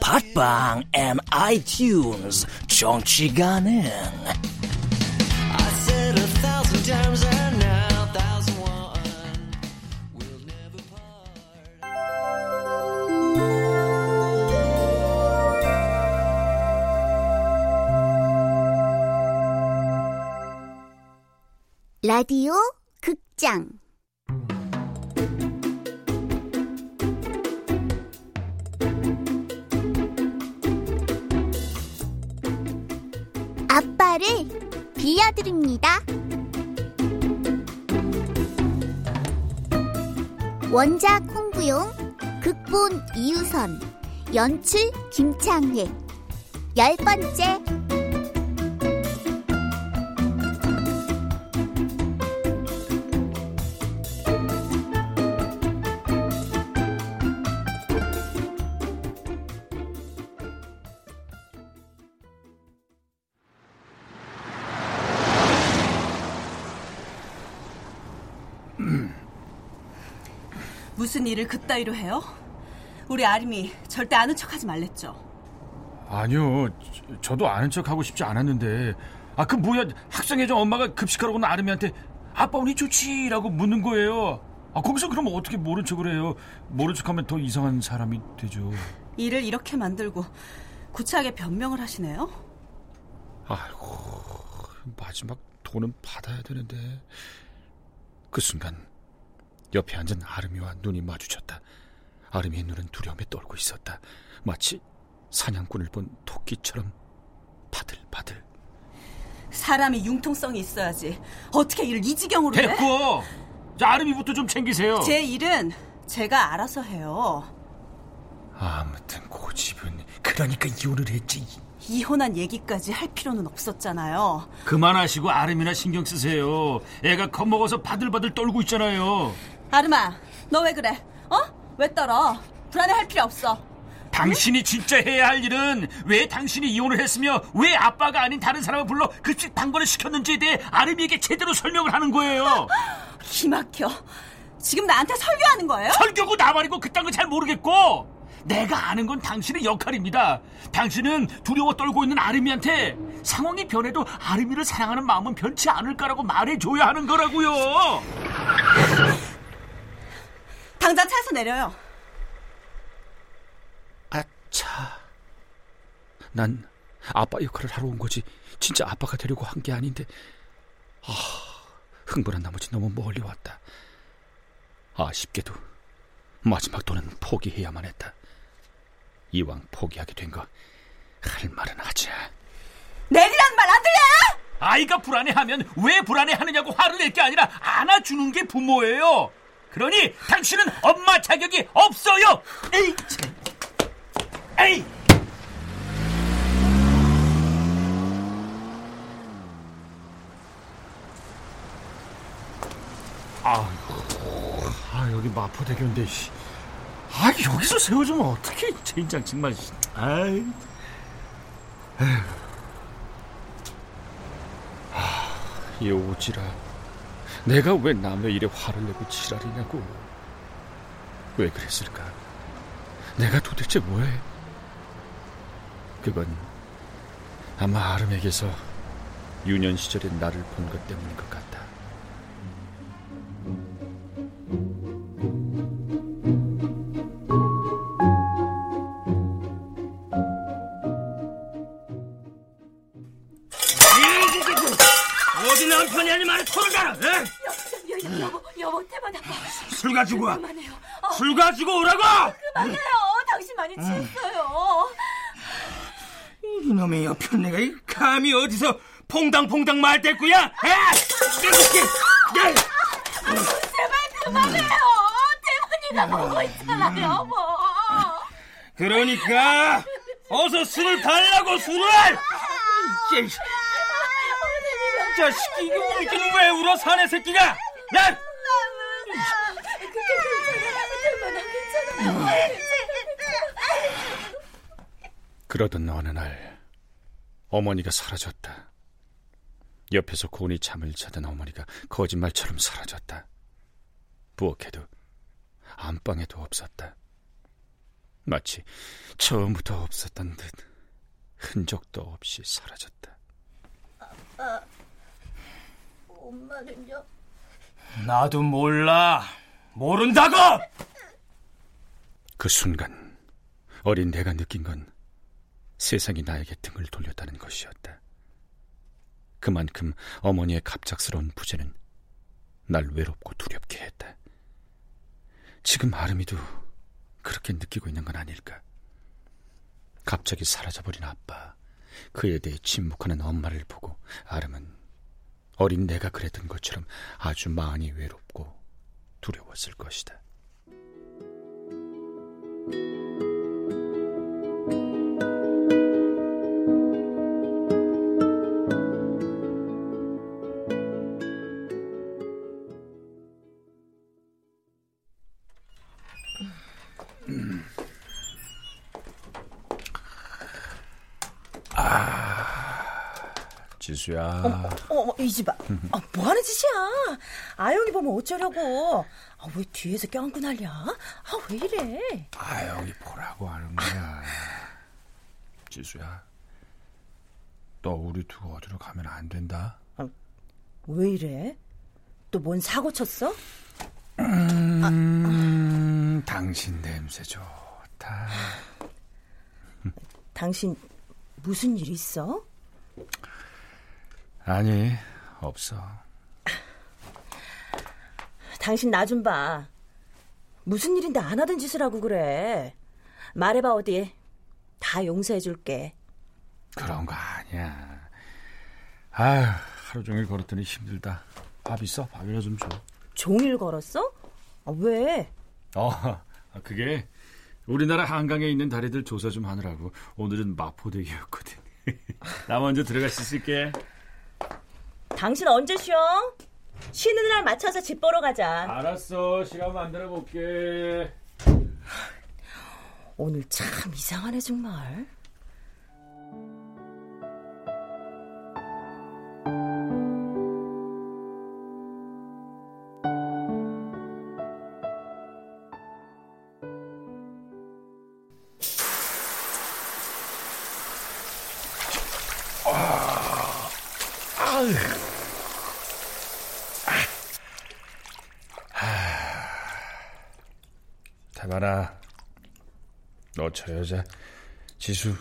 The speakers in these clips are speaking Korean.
팟빵 앤 아이튠즈 정치 가능. 라디오 극장 아빠를 빌려드립니다. 원작 홍부용, 극본 이유선, 연출 김창회. 열 번째. 무슨 일을 그따위로 해요? 우리 아림이 절대 아는 척하지 말랬죠. 아니요, 저, 도 아는 척 하고 싶지 않았는데, 아, 그 뭐야, 학생회장 엄마가 급식하라고 나름이한테 아빠 운이 좋지라고 묻는 거예요. 아, 거기서 그러면 어떻게 모른 척을 해요? 모른 척하면 더 이상한 사람이 되죠. 일을 이렇게 만들고 구차하게 변명을 하시네요. 아이고, 마지막 돈은 받아야 되는데. 그 순간 옆에 앉은 아름이와 눈이 마주쳤다. 아름이의 눈은 두려움에 떨고 있었다. 마치 사냥꾼을 본 토끼처럼 바들바들. 사람이 융통성이 있어야지. 어떻게 일을 이 지경으로 해? 됐고! 자, 아름이부터 좀 챙기세요. 제 일은 제가 알아서 해요. 아무튼 고집은 그러니까 이혼을 했지. 이혼한 얘기까지 할 필요는 없었잖아요. 그만하시고 아름이나 신경 쓰세요. 애가 겁먹어서 바들바들 떨고 있잖아요. 아름아, 너왜 그래? 어? 왜 떨어? 불안해할 필요 없어. 당신이 진짜 해야 할 일은 왜 당신이 이혼을 했으며 왜 아빠가 아닌 다른 사람을 불러 급식 당번을 시켰는지에 대해 아름이에게 제대로 설명을 하는 거예요. 기막혀. 지금 나한테 설교하는 거예요? 설교고 나발이고 그딴 거 잘 모르겠고 내가 아는 건 당신의 역할입니다. 당신은 두려워 떨고 있는 아름이한테 상황이 변해도 아름이를 사랑하는 마음은 변치 않을 거라고 말해줘야 하는 거라고요. 당장 차에서 내려요. 아차. 난 아빠 역할을 하러 온 거지. 진짜 아빠가 되려고 한 게 아닌데. 아, 흥분한 나머지 너무 멀리 왔다. 아쉽게도 마지막 돈은 포기해야만 했다. 이왕 포기하게 된 거 할 말은 하자. 내리란 말 안 들려? 아이가 불안해하면 왜 불안해하느냐고 화를 낼 게 아니라 안아주는 게 부모예요. 그러니 당신은 엄마 자격이 없어요. 에이, 참. 에이. 아, 아 여기 마포대교인데. 아 여기서 세워주면 어떻게 젠장 정말. 아이. 아, 이 오지라. 내가 왜 남의 일에 화를 내고 지랄이냐고. 왜 그랬을까? 내가 도대체 뭐해? 그건 아마 아름에게서 유년 시절의 나를 본 것 때문인 것 같다. 술 가지고 와. 그만해요. 어, 술 가지고 오라고. 그만해요. 당신 많이 취했어요. 이놈의 옆편 내가 이 감히 어디서 퐁당퐁당 말대꾸야? 에? 이렇게. 야! 제발 그만해요. 태만이가 보고 있잖아, 여보. 그러니까 어서 술을 달라고 술을. 이 자식이 이거 울기는 왜 울어 사내 새끼가? 야! 그러던 어느 날 어머니가 사라졌다. 옆에서 고운히 잠을 자던 어머니가 거짓말처럼 사라졌다. 부엌에도 안방에도 없었다. 마치 처음부터 없었던 듯 흔적도 없이 사라졌다. 아빠, 엄마는요? 나도 몰라. 모른다고! 그 순간 어린 내가 느낀 건 세상이 나에게 등을 돌렸다는 것이었다. 그만큼 어머니의 갑작스러운 부재는 날 외롭고 두렵게 했다. 지금 아름이도 그렇게 느끼고 있는 건 아닐까? 갑자기 사라져버린 아빠, 그에 대해 침묵하는 엄마를 보고 아름은 어린 내가 그랬던 것처럼 아주 많이 외롭고 두려웠을 것이다. Thank you. 지수야. 어머, 어머 이 집아. 아, 뭐 하는 짓이야? 아영이 보면 어쩌려고? 아, 왜 뒤에서 껴안고 난리야? 아, 왜 이래? 아영이 보라고 하는 거야. 지수야. 너 우리 두고 어디로 가면 안 된다. 왜 이래? 또 뭔 사고 쳤어? 음, 당신 냄새 좋다. 당신 무슨 일 있어? 아니, 없어. 당신 나 좀 봐. 무슨 일인데 안 하던 짓을 하고 그래. 말해봐 어디. 다 용서해줄게. 그런 거 아니야. 아휴, 하루 종일 걸었더니 힘들다. 밥 있어? 밥이나 좀 줘. 종일 걸었어? 아, 왜? 어, 그게 우리나라 한강에 있는 다리들 조사 좀 하느라고 오늘은 마포대교였거든. 나 먼저 들어갈 수 있을게. 당신 언제 쉬어? 쉬는 날 맞춰서 집 보러 가자. 알았어, 시간 만들어 볼게. 오늘 참 이상하네 정말. 대만아, 너저 여자 지수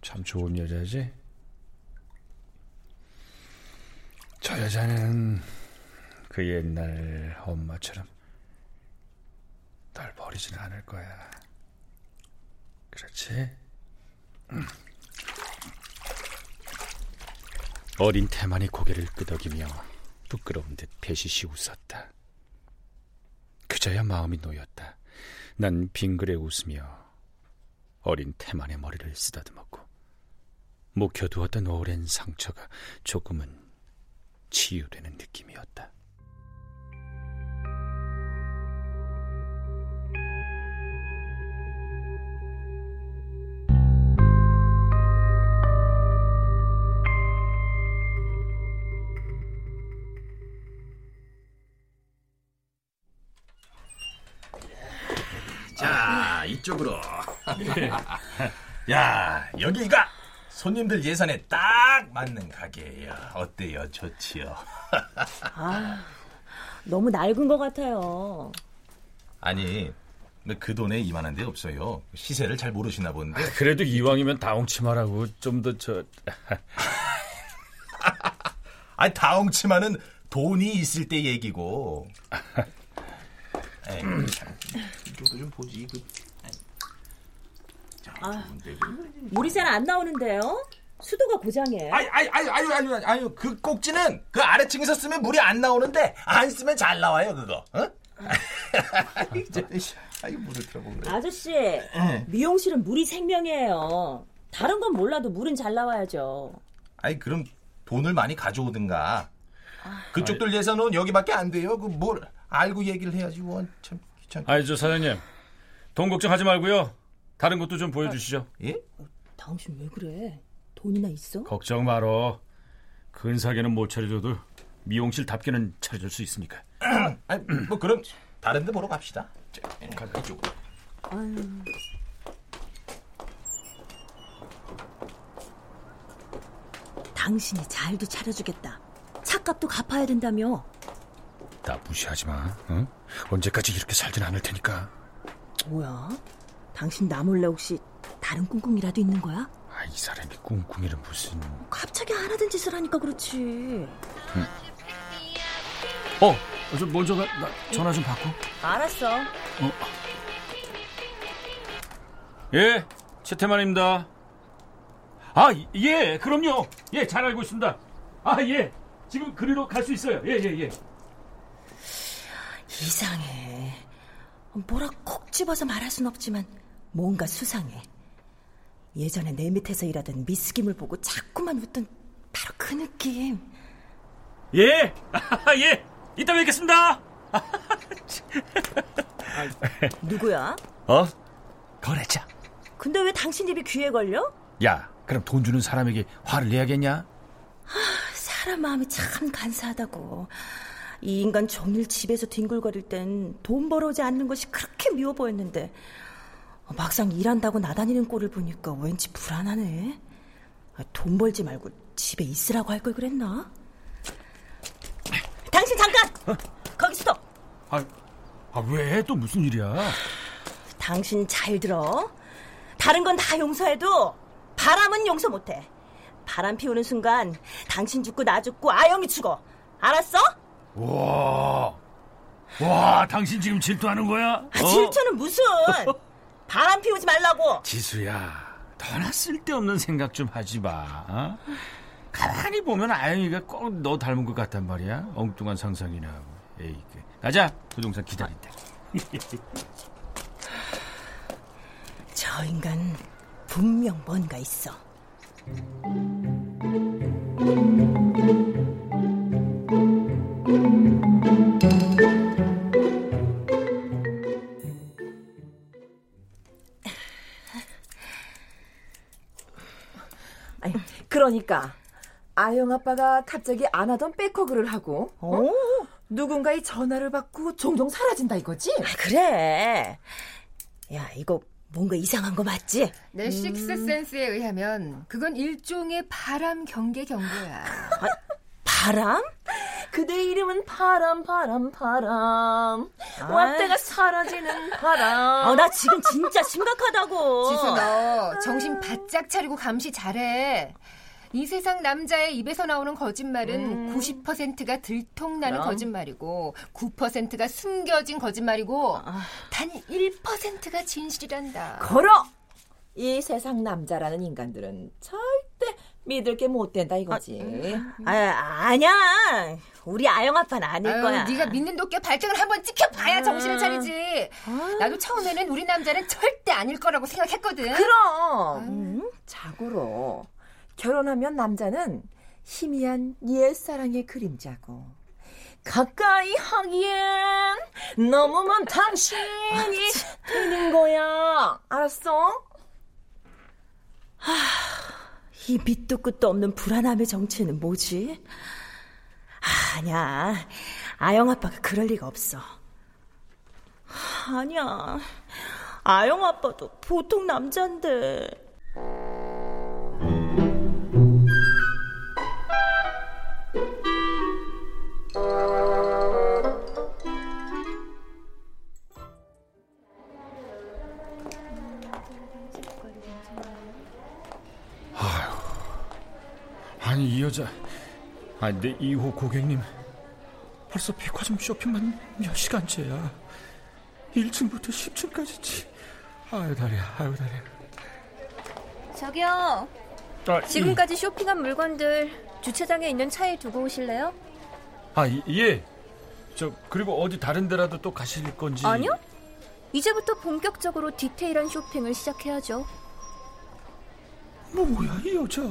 참 좋은 여자지? 저 여자는 그 옛날 엄마처럼 널 버리진 않을 거야. 그렇지? 응. 어린 태만이 고개를 끄덕이며 부끄러운 듯 배시시 웃었다. 그저야 마음이 놓였다. 난 빙그레 웃으며 어린 태만의 머리를 쓰다듬었고 묵혀두었던 오랜 상처가 조금은 치유되는 느낌이었다. 이쪽으로. 야, 여기가 손님들 예산에 딱 맞는 가게예요. 어때요? 좋지요? 아, 너무 낡은 것 같아요. 아니, 그 돈에 이만한 데 없어요. 시세를 잘 모르시나 본데. 그래도 이왕이면 다홍치 말하고 좀 더 저... 아니 다홍치마는 돈이 있을 때 얘기고. 이것도 좀 보지. 그. 아, 무리새는 안 나오는데요? 수도가 고장이에요. 아니, 아니, 아니, 아니, 아니, 아니, 아니, 그 꼭지는 그 아래층에서 쓰면 물이 안 나오는데 안 쓰면 잘 나와요, 그거. 어? 아이 물을 들어보고 그래. 아저씨, 미용실은 물이 생명이에요. 다른 건 몰라도 물은 잘 나와야죠. 아니 그럼 돈을 많이 가져오든가. 그쪽들 예산은 여기밖에 안 돼요. 그 뭘 알고 얘기를 해야지. 원 참 귀찮. 아이 저 사장님 돈 걱정하지 말고요. 다른 것도 좀 보여주시죠. 예? 당신 왜 그래? 돈이나 있어? 걱정 말어. 근사계는 못 차려줘도 미용실 답게는 차려줄 수 있으니까. 아니 뭐 그럼 다른 데 보러 갑시다. 자, 이쪽으로. 아유. 당신이 잘도 차려주겠다. 차값도 갚아야 된다며. 나 무시하지 마. 응? 언제까지 이렇게 살진 않을 테니까. 뭐야? 당신 나 몰래 혹시 다른 꿍꿍이라도 있는 거야? 아, 이 사람이 꿍꿍이는 무슨. 갑자기 안 하던 짓을 하니까 그렇지. 응. 어, 저 먼저 가, 나 전화 좀 받고. 알았어. 어. 예, 최태만입니다. 아, 예, 그럼요. 예, 잘 알고 있습니다. 아, 예. 지금 그리로 갈 수 있어요. 예, 예, 예. 이상해. 뭐라 콕 집어서 말할 순 없지만 뭔가 수상해. 예전에 내 밑에서 일하던 미스 김을 보고 자꾸만 웃던 바로 그 느낌. 예, 아, 예. 이따 뵙겠습니다. 누구야? 어? 거래자. 근데 왜 당신 입이 귀에 걸려? 야, 그럼 돈 주는 사람에게 화를 내야겠냐? 사람 마음이 참 간사하다고. 이 인간 종일 집에서 뒹굴거릴 땐 돈 벌어오지 않는 것이 그렇게 미워 보였는데 막상 일한다고 나다니는 꼴을 보니까 왠지 불안하네. 아, 돈 벌지 말고 집에 있으라고 할 걸 그랬나? 당신 잠깐! 거기 스톱! 아, 아, 왜? 또 무슨 일이야? 당신 잘 들어. 다른 건 다 용서해도 바람은 용서 못해. 바람 피우는 순간 당신 죽고 나 죽고 아영이 죽어. 알았어? 와, 와, 당신 지금 질투하는 거야? 아, 질투는 무슨? 바람 피우지 말라고. 지수야, 더나 쓸데없는 생각 좀 하지 마. 어? 가만히 보면 아영이가 꼭 너 닮은 것 같단 말이야. 엉뚱한 상상이나 하고. 에이, 그. 가자. 부동산 기다린다. 저 인간 분명 뭔가 있어. 아니, 그러니까 아영 아빠가 갑자기 안 하던 백허그를 하고 어? 누군가의 전화를 받고 종종 사라진다 이거지? 아, 그래. 야, 이거 뭔가 이상한 거 맞지? 내 식스 센스에 의하면 그건 일종의 바람 경계 경고야. 아, 바람? 그대 이름은 바람 바람 바람 왔다가 사라지는 바람 아, 나 지금 진짜 심각하다고 지수 너 정신 바짝 차리고 감시 잘해 이 세상 남자의 입에서 나오는 거짓말은 음. 90%가 들통나는 그럼. 거짓말이고 9%가 숨겨진 거짓말이고 아. 단 1%가 진실이란다. 걸어 이 세상 남자라는 인간들은 절대 믿을 게 못 된다 이거지 아, 아 니야. 우리 아영 아빠는 아닐 아유, 거야. 네가 믿는 도끼 발등을 한번 찍혀봐야 정신을 차리지. 나도 처음에는 우리 남자는 절대 아닐 거라고 생각했거든. 그럼 음, 자고로 결혼하면 남자는 희미한 옛사랑의 그림자고 가까이 하기엔 너무 먼 당신이 되는 거야 알았어? 이 밑도 끝도 없는 불안함의 정체는 뭐지? 아니야. 아영 아빠가 그럴 리가 없어. 아니야. 아영 아빠도 보통 남잔데. 여자 아, 근데 2호 고객님 벌써 백화점 쇼핑만 몇 시간째야. 1층부터 10층까지지. 아유 다리야, 아유 다리야. 저기요. 아, 지금까지 쇼핑한 물건들 주차장에 있는 차에 두고 오실래요? 아, 예. 저 그리고 어디 다른 데라도 또 가실 건지. 아니요. 이제부터 본격적으로 디테일한 쇼핑을 시작해야죠. 뭐야 이 여자.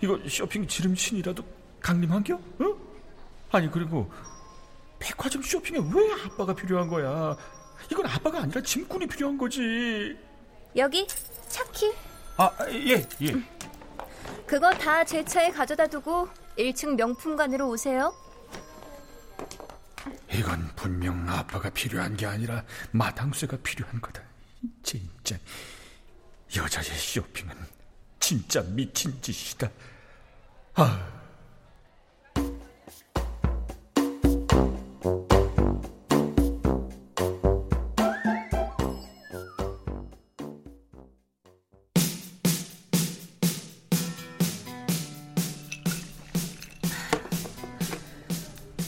이거 쇼핑 지름신이라도 강림한겨? 어? 아니 그리고 백화점 쇼핑에 왜 아빠가 필요한 거야? 이건 아빠가 아니라 짐꾼이 필요한 거지. 여기 차키. 아, 예, 예. 그거 다 제 차에 가져다 두고 1층 명품관으로 오세요. 이건 분명 아빠가 필요한 게 아니라 마당쇠가 필요한 거다. 진짜 여자의 쇼핑은 진짜 미친 짓이다. 아.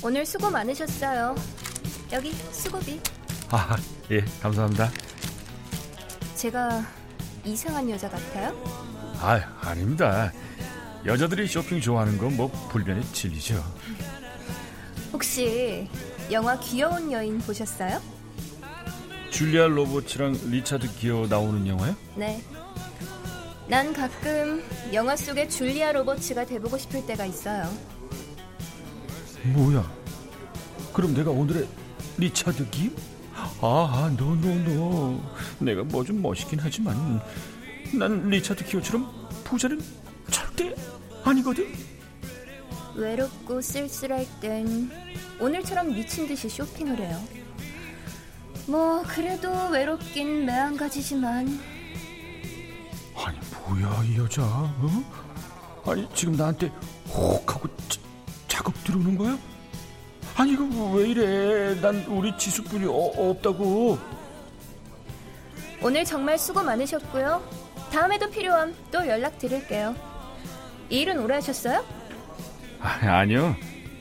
오늘 수고 많으셨어요. 여기 수고비. 아, 예, 감사합니다. 제가 이상한 여자 같아요? 아, 아닙니다. 여자들이 쇼핑 좋아하는 건 뭐 불변의 진리죠. 혹시 영화 귀여운 여인 보셨어요? 줄리아 로버츠랑 리차드 기어 나오는 영화요? 네. 난 가끔 영화 속의 줄리아 로버츠가 돼보고 싶을 때가 있어요. 뭐야? 그럼 내가 오늘의 리차드 기어? 아, no no no. 내가 뭐 좀 멋있긴 하지만 난 리차드 기어처럼 부자는 절대 아니거든. 외롭고 쓸쓸할 땐 오늘처럼 미친 듯이 쇼핑을 해요. 뭐 그래도 외롭긴 매한가지지만 아니 뭐야 이 여자? 어? 아니 지금 나한테 혹 하고 자, 작업 들어오는 거야? 아니 이거 왜 이래? 난 우리 지수뿐이 어, 없다고. 오늘 정말 수고 많으셨고요. 다음에도 필요함 또 연락 드릴게요. 이 일은 오래 하셨어요? 아, 아니요.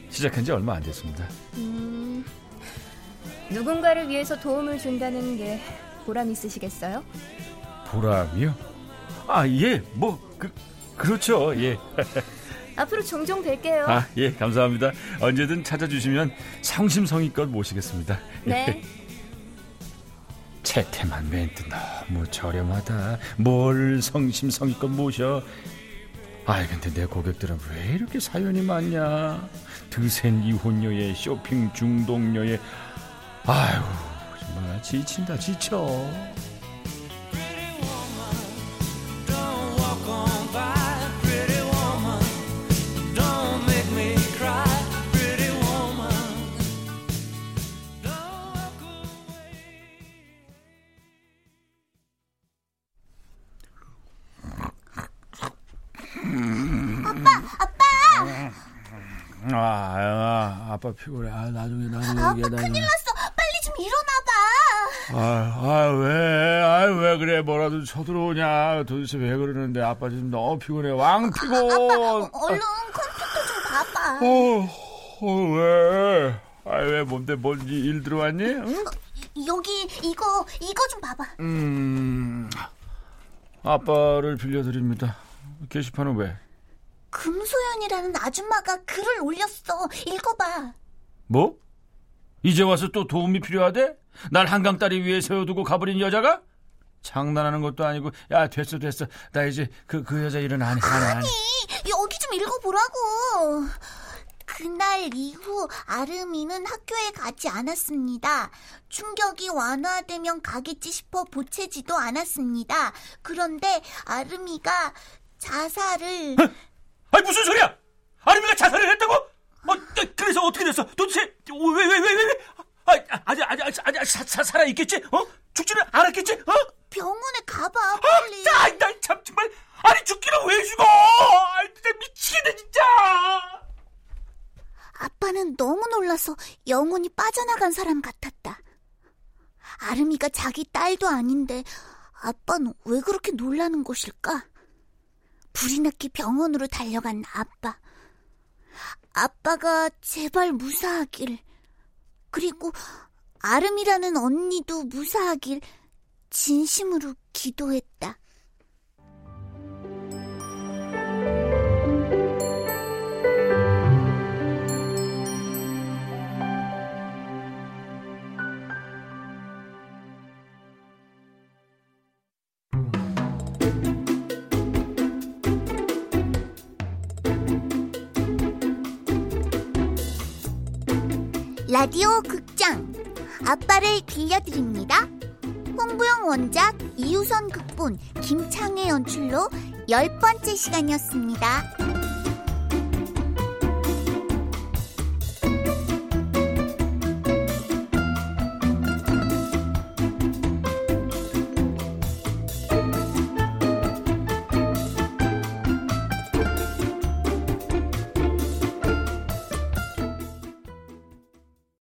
시작한 지 얼마 안 됐습니다. 음, 누군가를 위해서 도움을 준다는 게 보람 있으시겠어요? 보람이요? 아, 예. 뭐 그, 그렇죠. 예. 앞으로 종종 뵐게요. 아, 예. 감사합니다. 언제든 찾아주시면 성심성의껏 모시겠습니다. 네. 채태만 멘트 너무 저렴하다. 뭘 성심성의껏 모셔. 아이 근데 내 고객들은 왜 이렇게 사연이 많냐 드센 이혼녀의 쇼핑 중독녀의 아유 정말 지친다 지쳐 아, 아빠 피곤해. 아, 나중에 나중에 아빠 얘기해. 큰일 났어. 빨리 좀 일어나봐. 아, 아, 왜, 아, 왜 그래? 뭐라도 쳐들어오냐? 도대체 왜 그러는데? 아빠 지금 너무 피곤해. 왕 피곤. 아 빠, 얼른 컴퓨터 좀 봐봐. 어, 어, 왜? 아, 왜 뭔데 뭔지 일 들어왔니? 응? 여기 이거 이거 좀 봐봐. 음, 아빠를 빌려드립니다. 게시판은 왜? 금소연이라는 아줌마가 글을 올렸어. 읽어봐. 뭐? 이제 와서 또 도움이 필요하대? 날 한강 다리 위에 세워두고 가버린 여자가? 장난하는 것도 아니고 야 됐어 됐어 나 이제 그, 그 여자 일은 안 해. 해. 아니, 여기 좀 읽어보라고. 그날 이후 아름이는 학교에 가지 않았습니다. 충격이 완화되면 가겠지 싶어 보채지도 않았습니다. 그런데 아름이가 자살을 아니 무슨 소리야? 아름이가 자살을 했다고? 어, 그래서 어떻게 됐어? 도대체 왜 왜 왜 왜 왜? 아, 아직 아직 아직 아직 살아 있겠지? 어? 죽지는 않았겠지? 어? 병원에 가봐 빨리. 아, 난참 정말 아니 죽기는 왜 죽어? 아, 진짜 미치겠네 진짜. 아빠는 너무 놀라서 영혼이 빠져나간 사람 같았다. 아름이가 자기 딸도 아닌데 아빠는 왜 그렇게 놀라는 것일까? 불이 났기 병원으로 달려간 아빠. 아빠가 제발 무사하길. 그리고 아름이라는 언니도 무사하길 진심으로 기도했다. 라디오 극장 아빠를 빌려드립니다. 홍부영 원작 이유선 극본 김창의 연출로 열 번째 시간이었습니다.